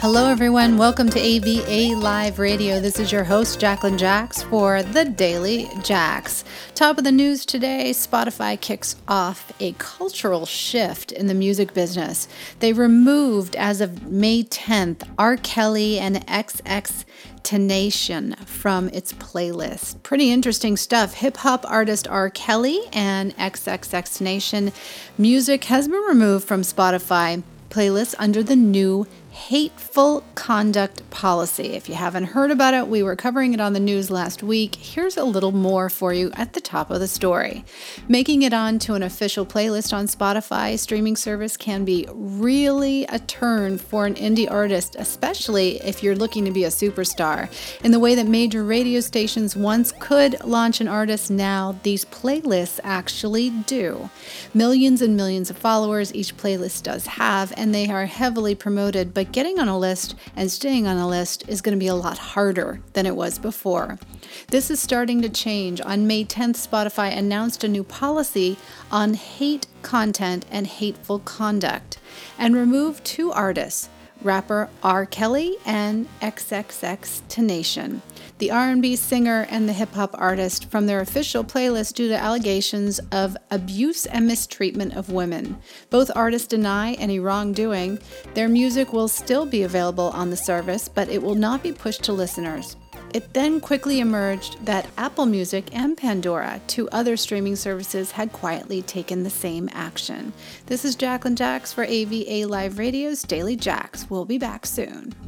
Hello, everyone. Welcome to AVA Live Radio. This is your host, Jacqueline Jax, for the Daily Jax. Top of the news today Spotify kicks off a cultural shift in the music business. They removed, as of May 10th, R. Kelly and XX Tentacion from its playlist. Pretty interesting stuff. Hip hop artist R. Kelly and XXX music has been removed from Spotify playlists under the new hateful conduct policy. If you haven't heard about it, we were covering it on the news last week. Here's a little more for you at the top of the story. Making it onto an official playlist on Spotify streaming service can be really a turn for an indie artist, especially if you're looking to be a superstar. In the way that major radio stations once could launch an artist, now these playlists actually do. Millions and millions of followers each playlist does have, and they are heavily promoted, but getting on a list and staying on a list is going to be a lot harder than it was before. This is starting to change. On May 10th, Spotify announced a new policy on hate content and hateful conduct and removed two artists rapper R. Kelly and XXX Tentacion, the R&B singer and the hip hop artist from their official playlist due to allegations of abuse and mistreatment of women. Both artists deny any wrongdoing. Their music will still be available on the service, but it will not be pushed to listeners. It then quickly emerged that Apple Music and Pandora, two other streaming services, had quietly taken the same action. This is Jacqueline Jax for AVA Live Radio's Daily Jax. We'll be back soon.